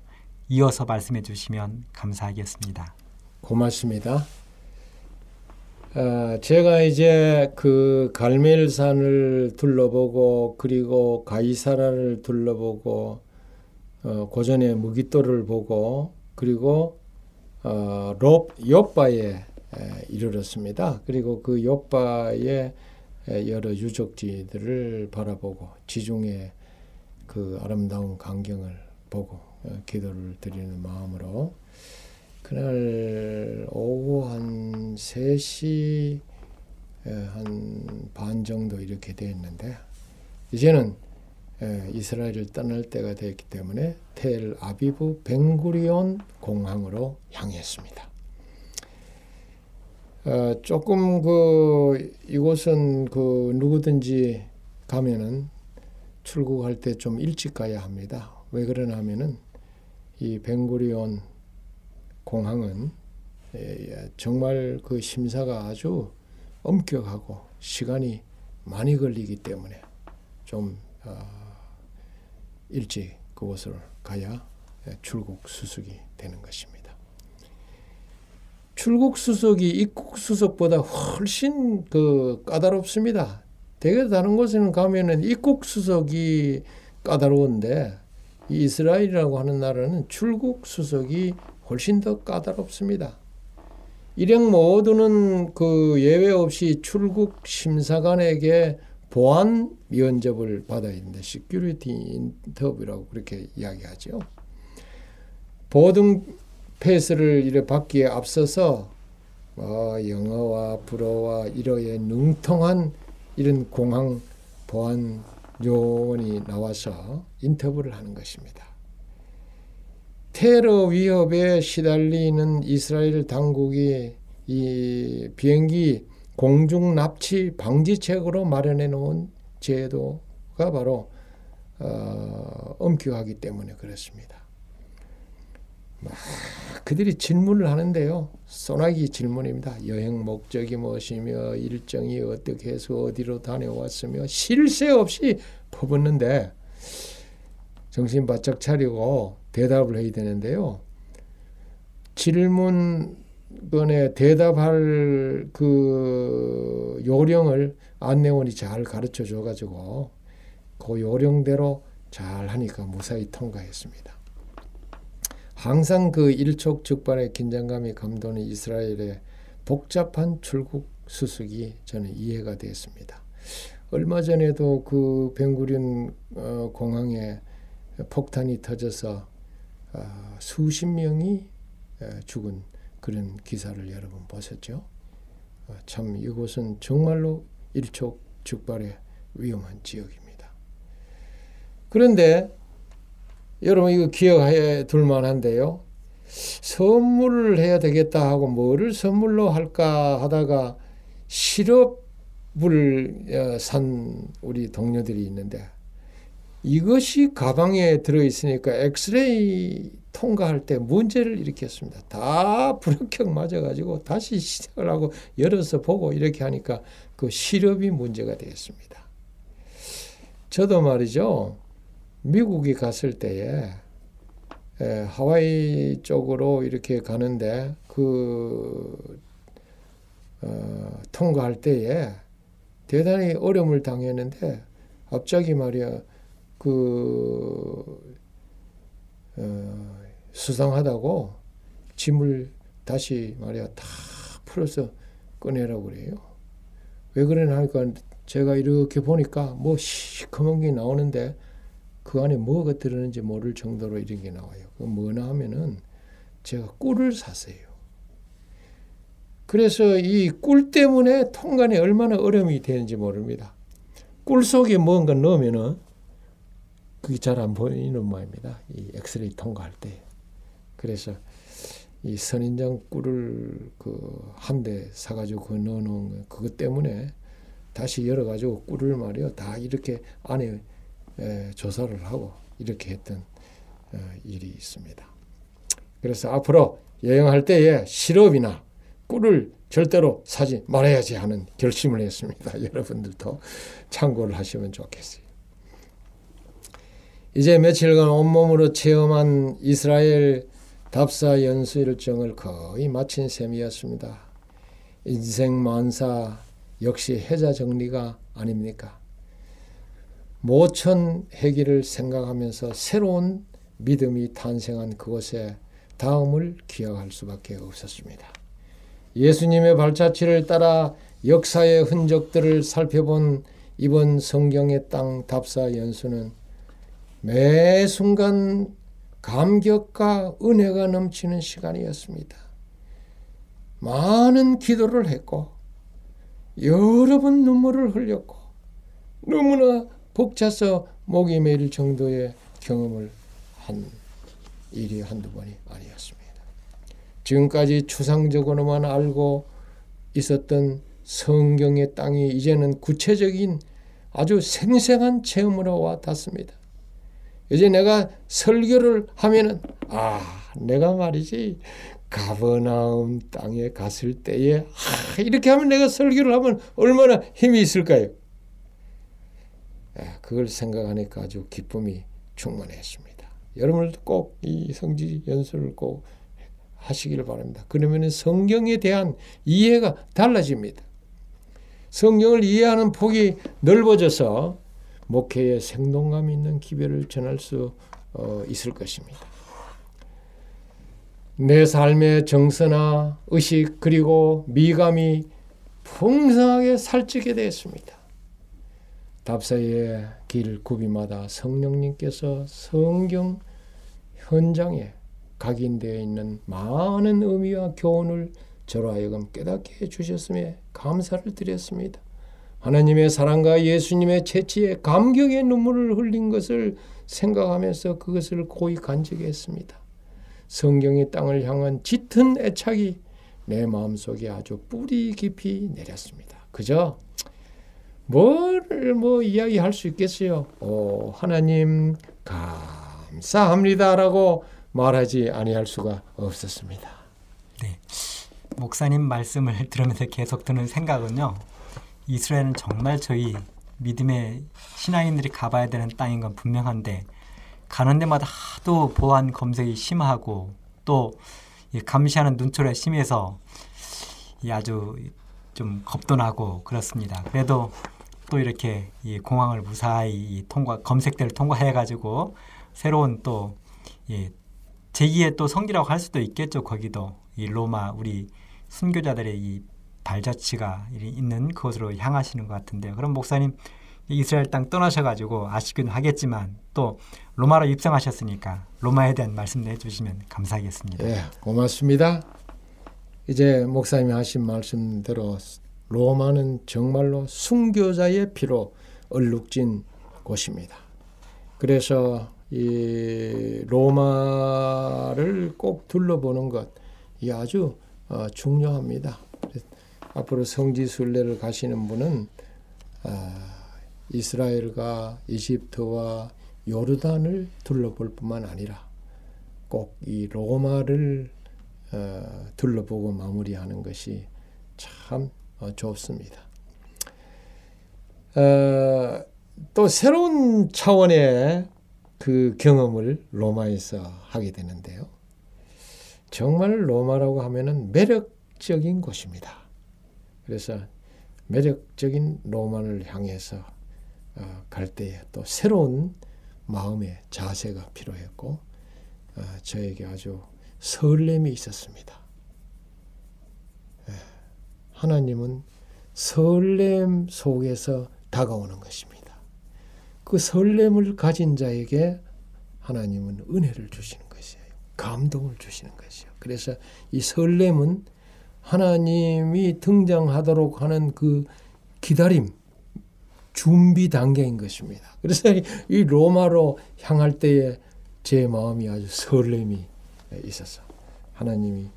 이어서 말씀해 주시면 감사하겠습니다. 고맙습니다. 어, 제가 이제 그 갈멜산을 둘러보고 그리고 가이사라를 둘러보고 어, 고전의 무기토를 보고 그리고 어, 롭 요바에 이르렀습니다. 그리고 그 요바의 여러 유적지들을 바라보고 지중해 그 아름다운 광경을 보고 어, 기도를 드리는 마음으로 그날 오후 한 3시 한 반 정도 이렇게 되었는데 이제는 이스라엘을 떠날 때가 되었기 때문에 텔 아비브 벵구리온 공항으로 향했습니다. 어, 조금 그 이곳은 그 누구든지 가면은 출국할 때 좀 일찍 가야 합니다. 왜 그러냐면은 이 벵구리온 공항은 정말 그 심사가 아주 엄격하고 시간이 많이 걸리기 때문에 좀 어, 일찍 그곳을 가야 출국 수속이 되는 것입니다. 출국 수속이 입국 수속보다 훨씬 그 까다롭습니다. 대개 다른 곳에는 가면은 입국 수속이 까다로운데 이스라엘이라고 하는 나라는 출국 수속이 훨씬 더 까다롭습니다. 일행 모두는 그 예외 없이 출국 심사관에게 보안 면접을 받아야 되는데 security interview라고 그렇게 이야기하죠. 보등 패스를 이래 받기에 앞서서 어, 영어와 불어와 일어의 능통한 이런 공항 보안 요원이 나와서 인터뷰를 하는 것입니다. 테러 위협에 시달리는 이스라엘 당국이 이 비행기 공중 납치 방지책으로 마련해 놓은 제도가 바로 어, 엄격하기 때문에 그렇습니다. 막 그들이 질문을 하는데요. 소나기 질문입니다. 여행 목적이 무엇이며 일정이 어떻게 해서 어디로 다녀왔으며 쉴새 없이 퍼붓는데 정신 바짝 차리고 대답을 해야 되는데요. 질문권에 대답할 그 요령을 안내원이 잘 가르쳐 줘가지고 그 요령대로 잘 하니까 무사히 통과했습니다. 항상 그 일촉즉발의 긴장감이 감도는 이스라엘의 복잡한 출국 수습이 저는 이해가 되었습니다. 얼마 전에도 그 벵구린 어, 공항에 폭탄이 터져서 어, 수십 명이 죽은 그런 기사를 여러분 보셨죠? 어, 참 이곳은 정말로 일촉즉발의 위험한 지역입니다. 그런데 여러분 이거 기억해 둘 만한데요. 선물을 해야 되겠다 하고 뭐를 선물로 할까 하다가 시럽을 어, 산 우리 동료들이 있는데 이것이 가방에 들어있으니까 엑스레이 통과할 때 문제를 일으켰습니다. 다 불합격 맞아가지고 다시 시작을 하고 열어서 보고 이렇게 하니까 그 시럽이 문제가 되었습니다. 저도 말이죠. 미국에 갔을 때에 에, 하와이 쪽으로 이렇게 가는데 그 어, 통과할 때에 대단히 어려움을 당했는데 갑자기 말이야 그 어, 수상하다고 짐을 다시 말이야 다 풀어서 꺼내라고 그래요. 왜 그러냐 하니까 제가 이렇게 보니까 뭐 시커먼 게 나오는데 그 안에 뭐가 들었는지 모를 정도로 이런 게 나와요. 그 뭐나 하면은 제가 꿀을 샀어요. 그래서 이 꿀 때문에 통관에 얼마나 어려움이 되는지 모릅니다. 꿀 속에 뭔가 넣으면은 그게 잘 안 보이는 모양입니다. 이 엑스레이 통과할 때. 그래서 이 선인장 꿀을 그 한 대 사가지고 그 넣어놓은 거 그것 때문에 다시 열어가지고 꿀을 말이요 다 이렇게 안에 에, 조사를 하고 이렇게 했던 어, 일이 있습니다. 그래서 앞으로 여행할 때에 시럽이나 꿀을 절대로 사지 말아야지 하는 결심을 했습니다. *laughs* 여러분들도 참고를 하시면 좋겠어요. 이제 며칠간 온몸으로 체험한 이스라엘 답사 연수 일정을 거의 마친 셈이었습니다. 인생 만사 역시 해자 정리가 아닙니까? 모천 회기를 생각하면서 새로운 믿음이 탄생한 그곳에 다음을 기억할 수밖에 없었습니다. 예수님의 발자취를 따라 역사의 흔적들을 살펴본 이번 성경의 땅 답사 연수는 매 순간 감격과 은혜가 넘치는 시간이었습니다. 많은 기도를 했고 여러 번 눈물을 흘렸고 너무나 벅차서 목이 메일 정도의 경험을 한 일이 한두 번이 아니었습니다. 지금까지 추상적으로만 알고 있었던 성경의 땅이 이제는 구체적인 아주 생생한 체험으로 와 닿습니다. 이제 내가 설교를 하면은 아 내가 말이지 가버나움 땅에 갔을 때에 아, 이렇게 하면 내가 설교를 하면 얼마나 힘이 있을까요? 아, 그걸 생각하니까 아주 기쁨이 충만했습니다. 여러분들도 꼭 이 성지 연수를 꼭 하시기를 바랍니다. 그러면 성경에 대한 이해가 달라집니다. 성경을 이해하는 폭이 넓어져서 목회에 생동감 있는 기별을 전할 수 어, 있을 것입니다. 내 삶의 정서나 의식 그리고 미감이 풍성하게 살찌게 되었습니다. 답사의 길 구비마다 성령님께서 성경 현장에 각인되어 있는 많은 의미와 교훈을 저로 하여금 깨닫게 해주셨음에 감사를 드렸습니다. 하나님의 사랑과 예수님의 채취에 감격의 눈물을 흘린 것을 생각하면서 그것을 고이 간직했습니다. 성경의 땅을 향한 짙은 애착이 내 마음속에 아주 뿌리 깊이 내렸습니다. 그저 뭐를 뭐 이야기할 수 있겠어요. 오, 하나님 감사합니다라고 말하지 아니할 수가 없었습니다. 네. 목사님 말씀을 *laughs* 들으면서 계속 드는 생각은요. 이스라엘은 정말 저희 믿음의 신앙인들이 가봐야 되는 땅인 건 분명한데 가는 데마다 하도 보안 검색이 심하고 또 감시하는 눈초리가 심해서 아주 좀 겁도 나고 그렇습니다. 그래도 또 이렇게 이 공항을 무사히 통과 검색대를 통과해 가지고 새로운 또 예, 제2의 또 성지라고 할 수도 있겠죠. 거기도 이 로마 우리 순교자들의 이 발자취가 있는 그곳으로 향하시는 것 같은데요. 그럼 목사님 이스라엘 땅 떠나셔가지고 아쉽긴 하겠지만 또 로마로 입성하셨으니까 로마에 대한 말씀도 해주시면 감사하겠습니다. 예, 고맙습니다. 이제 목사님이 하신 말씀대로 로마는 정말로 순교자의 피로 얼룩진 곳입니다. 그래서 이 로마를 꼭 둘러보는 것 이 아주 어, 중요합니다. 앞으로 성지 순례를 가시는 분은 아, 이스라엘과 이집트와 요르단을 둘러볼 뿐만 아니라 꼭 이 로마를 어, 둘러보고 마무리하는 것이 참 어, 좋습니다. 어, 또 새로운 차원의 그 경험을 로마에서 하게 되는데요. 정말 로마라고 하면은 매력적인 곳입니다. 그래서 매력적인 로마를 향해서 어, 갈 때에 또 새로운 마음의 자세가 필요했고 어, 저에게 아주 설렘이 있었습니다. 예, 하나님은 설렘 속에서 다가오는 것입니다. 그 설렘을 가진 자에게 하나님은 은혜를 주시는 것이에요. 감동을 주시는 것이요. 그래서 이 설렘은 하나님이 등장하도록 하는 그 기다림, 준비 단계인 것입니다. 그래서 이 로마로 향할 때에 제 마음이 아주 설렘이 있어서 하나님이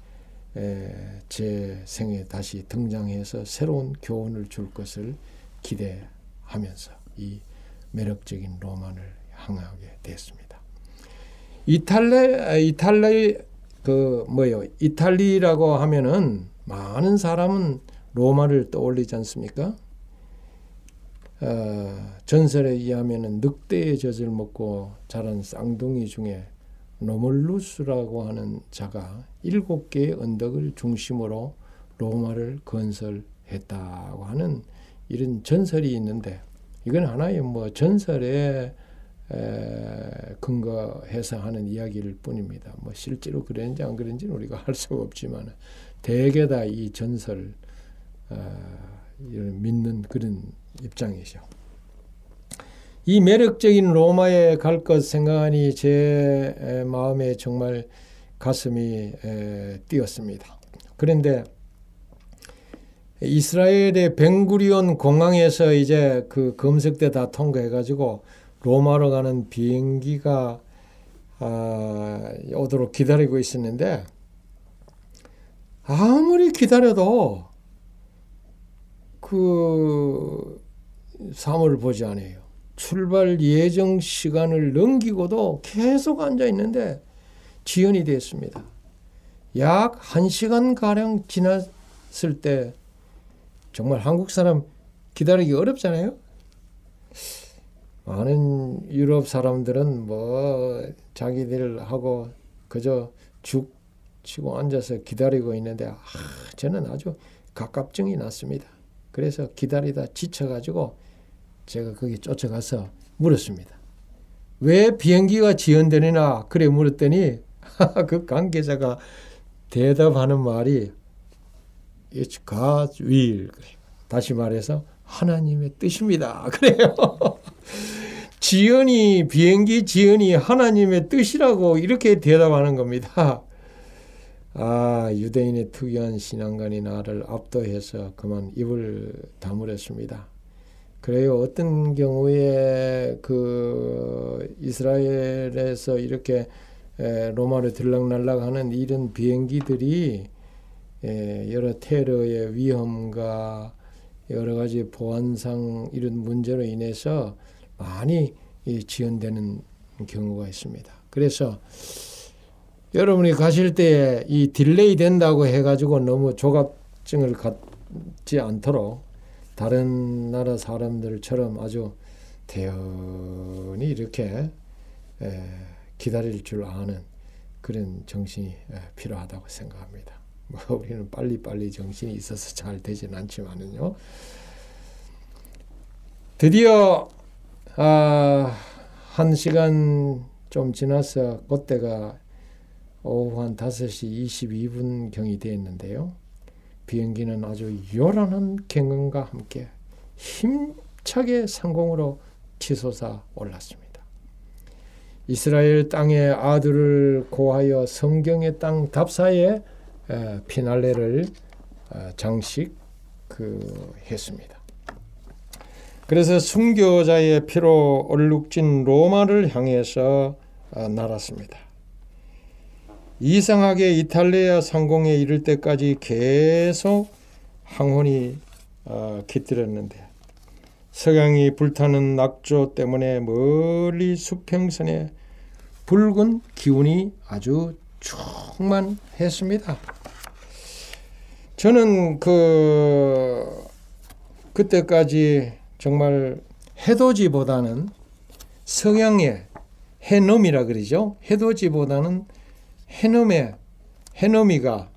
제 생에 다시 등장해서 새로운 교훈을 줄 것을 기대하면서 이 매력적인 로만을 향하게 됐습니다. 이탈리 이탈리 그 뭐요 이탈리라고 하면은 많은 사람은 로마를 떠올리지 않습니까? 어, 전설에 의하면은 늑대의 젖을 먹고 자란 쌍둥이 중에 로물루스라고 하는 자가 일곱 개의 언덕을 중심으로 로마를 건설했다고 하는 이런 전설이 있는데 이건 하나의 뭐 전설에 에, 근거해서 하는 이야기일 뿐입니다. 뭐 실제로 그랬는지 안 그랬는지는 우리가 할 수가 없지만 대개 다 이 전설 어, 믿는 그런 입장이죠. 이 매력적인 로마에 갈 것 생각하니 제 마음에 정말 가슴이 뛰었습니다. 그런데 이스라엘의 벤구리온 공항에서 이제 그 검색대 다 통과해가지고 로마로 가는 비행기가 아, 오도록 기다리고 있었는데 아무리 기다려도 그 사물을 보지 않아요. 출발 예정 시간을 넘기고도 계속 앉아 있는데 지연이 됐습니다. 약 1시간 가량 지났을 때 정말 한국 사람 기다리기 어렵잖아요. 많은 유럽 사람들은 뭐 자기들하고 그저 죽 치고 앉아서 기다리고 있는데 아, 저는 아주 갑갑증이 났습니다. 그래서 기다리다 지쳐가지고 제가 거기 쫓아가서 물었습니다. 왜 비행기가 지연되느냐? 그래 물었더니 *laughs* 그 관계자가 대답하는 말이 It's God's will. 다시 말해서 하나님의 뜻입니다. *laughs* 그래요. 지연이 비행기 지연이 하나님의 뜻이라고 이렇게 대답하는 겁니다. 아 유대인의 특이한 신앙관이 나를 압도해서 그만 입을 다물었습니다. 그래요. 어떤 경우에 그 이스라엘에서 이렇게 로마로 들락날락하는 이런 비행기들이 여러 테러의 위험과 여러 가지 보안상 이런 문제로 인해서 많이 지연되는 경우가 있습니다. 그래서 여러분이 가실 때이 delay 된다고 해가지고 너무 조급증을 갖지 않도록 다른 나라 사람들처럼 아주 대연히 이렇게 기다릴 줄 아는 그런 정신이 필요하다고 생각합니다. *laughs* 뭐 우리는 빨리빨리 정신이 있어서 잘 되지는 않지만은요. 드디어 아, 한 시간 좀 지나서 그때가 오후 한 5시 22분경이 되었는데요. 비행기는 아주 요란한 경음과 함께 힘차게 상공으로 치솟아 올랐습니다. 이스라엘 땅의 아들을 고하여 성경의 땅 답사에 피날레를 어, 장식 그 했습니다. 그래서 순교자의 피로 얼룩진 로마를 향해서 어, 날았습니다. 이상하게 이탈리아 상공에 이를 때까지 계속 항혼이 어, 깃들었는데 석양이 불타는 낙조 때문에 멀리 수평선에 붉은 기운이 아주 충만했습니다. 저는 그 그때까지 정말 해돋이보다는 석양의 해넘이라 그러죠. 해돋이보다는 해넘의 해넘이가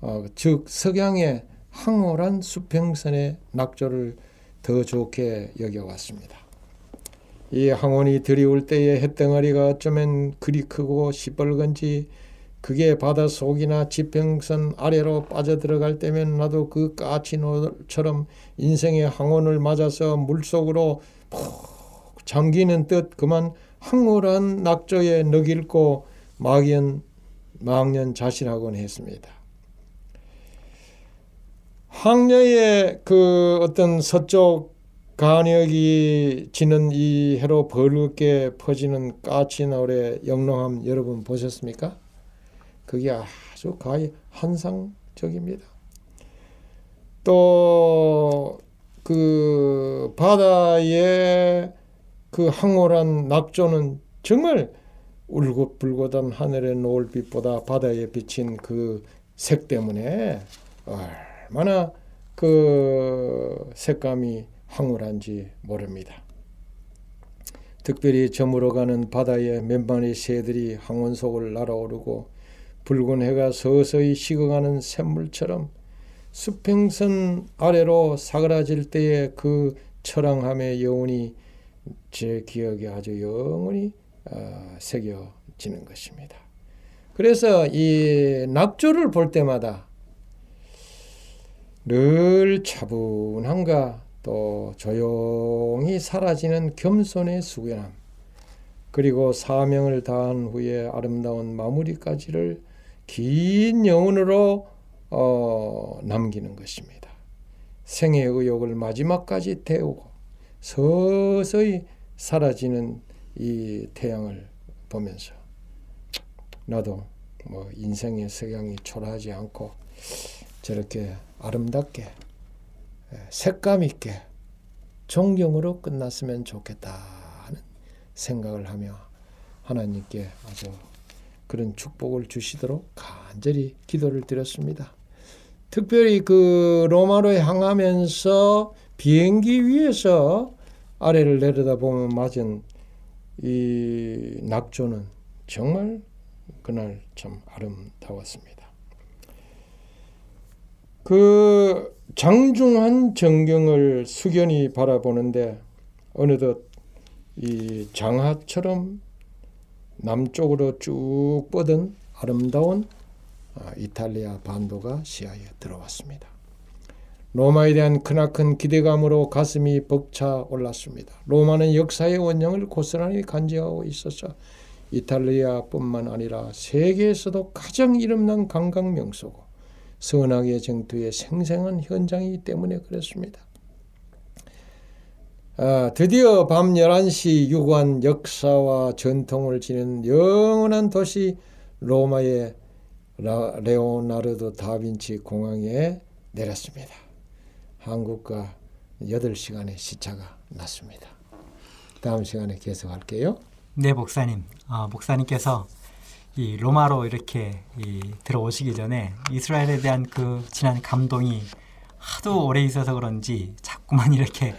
어, 즉 석양의 황홀한 수평선의 낙조를 더 좋게 여겨왔습니다. 이 항원이 들이올 때의 햇덩어리가 어쩌면 그리 크고 시뻘건지 그게 바다 속이나 지평선 아래로 빠져들어갈 때면 나도 그 까치노처럼 인생의 항원을 맞아서 물속으로 푹 잠기는 듯 그만 황홀한 낙조에 너길고 막연 망년 자신하곤 했습니다. 황녀의 그 어떤 서쪽 간역이 지는 이 해로 벌겋게 퍼지는 까치나울의 영롱함 여러분 보셨습니까? 그게 아주 가히 환상적입니다. 또 그 바다의 그 황홀한 낙조는 정말 울긋불긋한 하늘의 노을빛보다 바다에 비친 그 색 때문에 얼마나 그 색감이 황홀한지 모릅니다. 특별히 저물어가는 바다에 몇 마리 새들이 항원 속을 날아오르고 붉은 해가 서서히 식어가는 샘물처럼 수평선 아래로 사그라질 때의 그 처랑함의 여운이 제 기억에 아주 영원히 어, 새겨지는 것입니다. 그래서 이 낙조를 볼 때마다 늘 차분함과 또 조용히 사라지는 겸손의 수견함 그리고 사명을 다한 후에 아름다운 마무리까지를 긴 영혼으로 어, 남기는 것입니다. 생의 의욕을 마지막까지 태우고 서서히 사라지는 이 태양을 보면서 나도 뭐 인생의 석양이 초라하지 않고 저렇게 아름답게 색감 있게 존경으로 끝났으면 좋겠다 하는 생각을 하며 하나님께 아주 그런 축복을 주시도록 간절히 기도를 드렸습니다. 특별히 그 로마로 향하면서 비행기 위에서 아래를 내려다보면 맞은 이 낙조는 정말 그날 참 아름다웠습니다. 그 장중한 전경을 숙연히 바라보는데 어느덧 이 장하처럼 남쪽으로 쭉 뻗은 아름다운 아, 이탈리아 반도가 시야에 들어왔습니다. 로마에 대한 크나큰 기대감으로 가슴이 벅차 올랐습니다. 로마는 역사의 원형을 고스란히 간직하고 있어서 이탈리아뿐만 아니라 세계에서도 가장 이름난 관광 명소고 선악의 쟁투의 생생한 현장이기 때문에 그렇습니다. 아, 드디어 밤 11시 유관 역사와 전통을 지닌 영원한 도시 로마의 라, 레오나르도 다빈치 공항에 내렸습니다. 한국과 8시간의 시차가 났습니다. 다음 시간에 계속할게요. 네, 목사님. 어, 목사님께서 이 로마로 이렇게 이 들어오시기 전에 이스라엘에 대한 그 지난 감동이 하도 오래 있어서 그런지 자꾸만 이렇게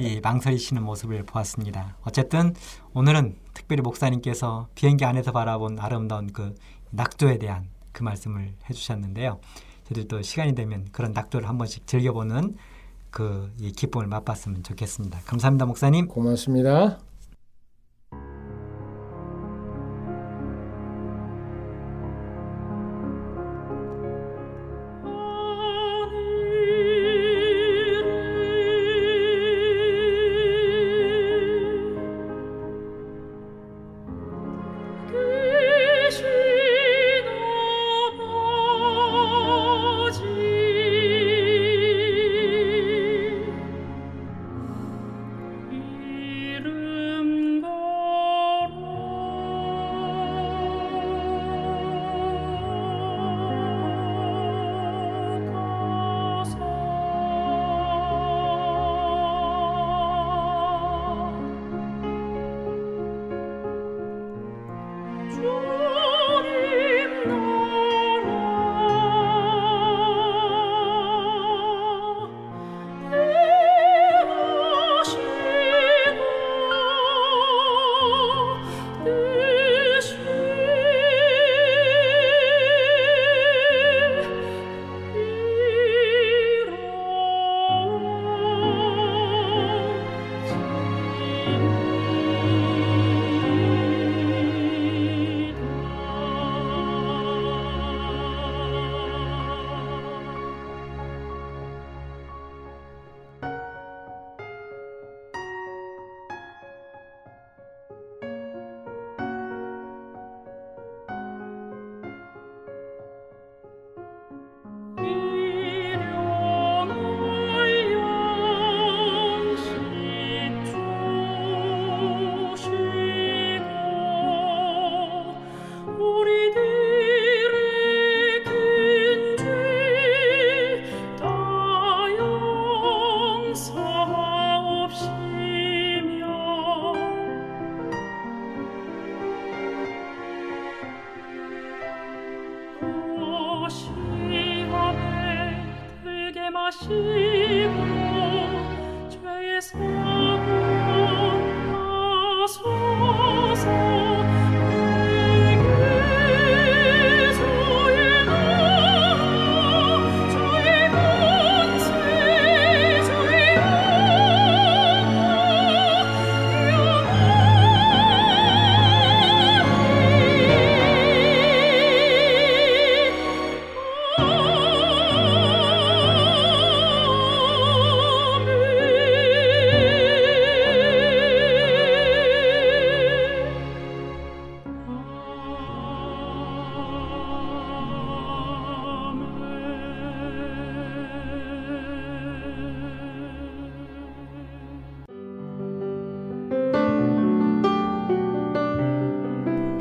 이 *laughs* 망설이시는 모습을 보았습니다. 어쨌든 오늘은 특별히 목사님께서 비행기 안에서 바라본 아름다운 그 낙조에 대한 그 말씀을 해주셨는데요. 저희들도 시간이 되면 그런 낙조를 한 번씩 즐겨보는 그 이 기쁨을 맛봤으면 좋겠습니다. 감사합니다, 목사님. 고맙습니다.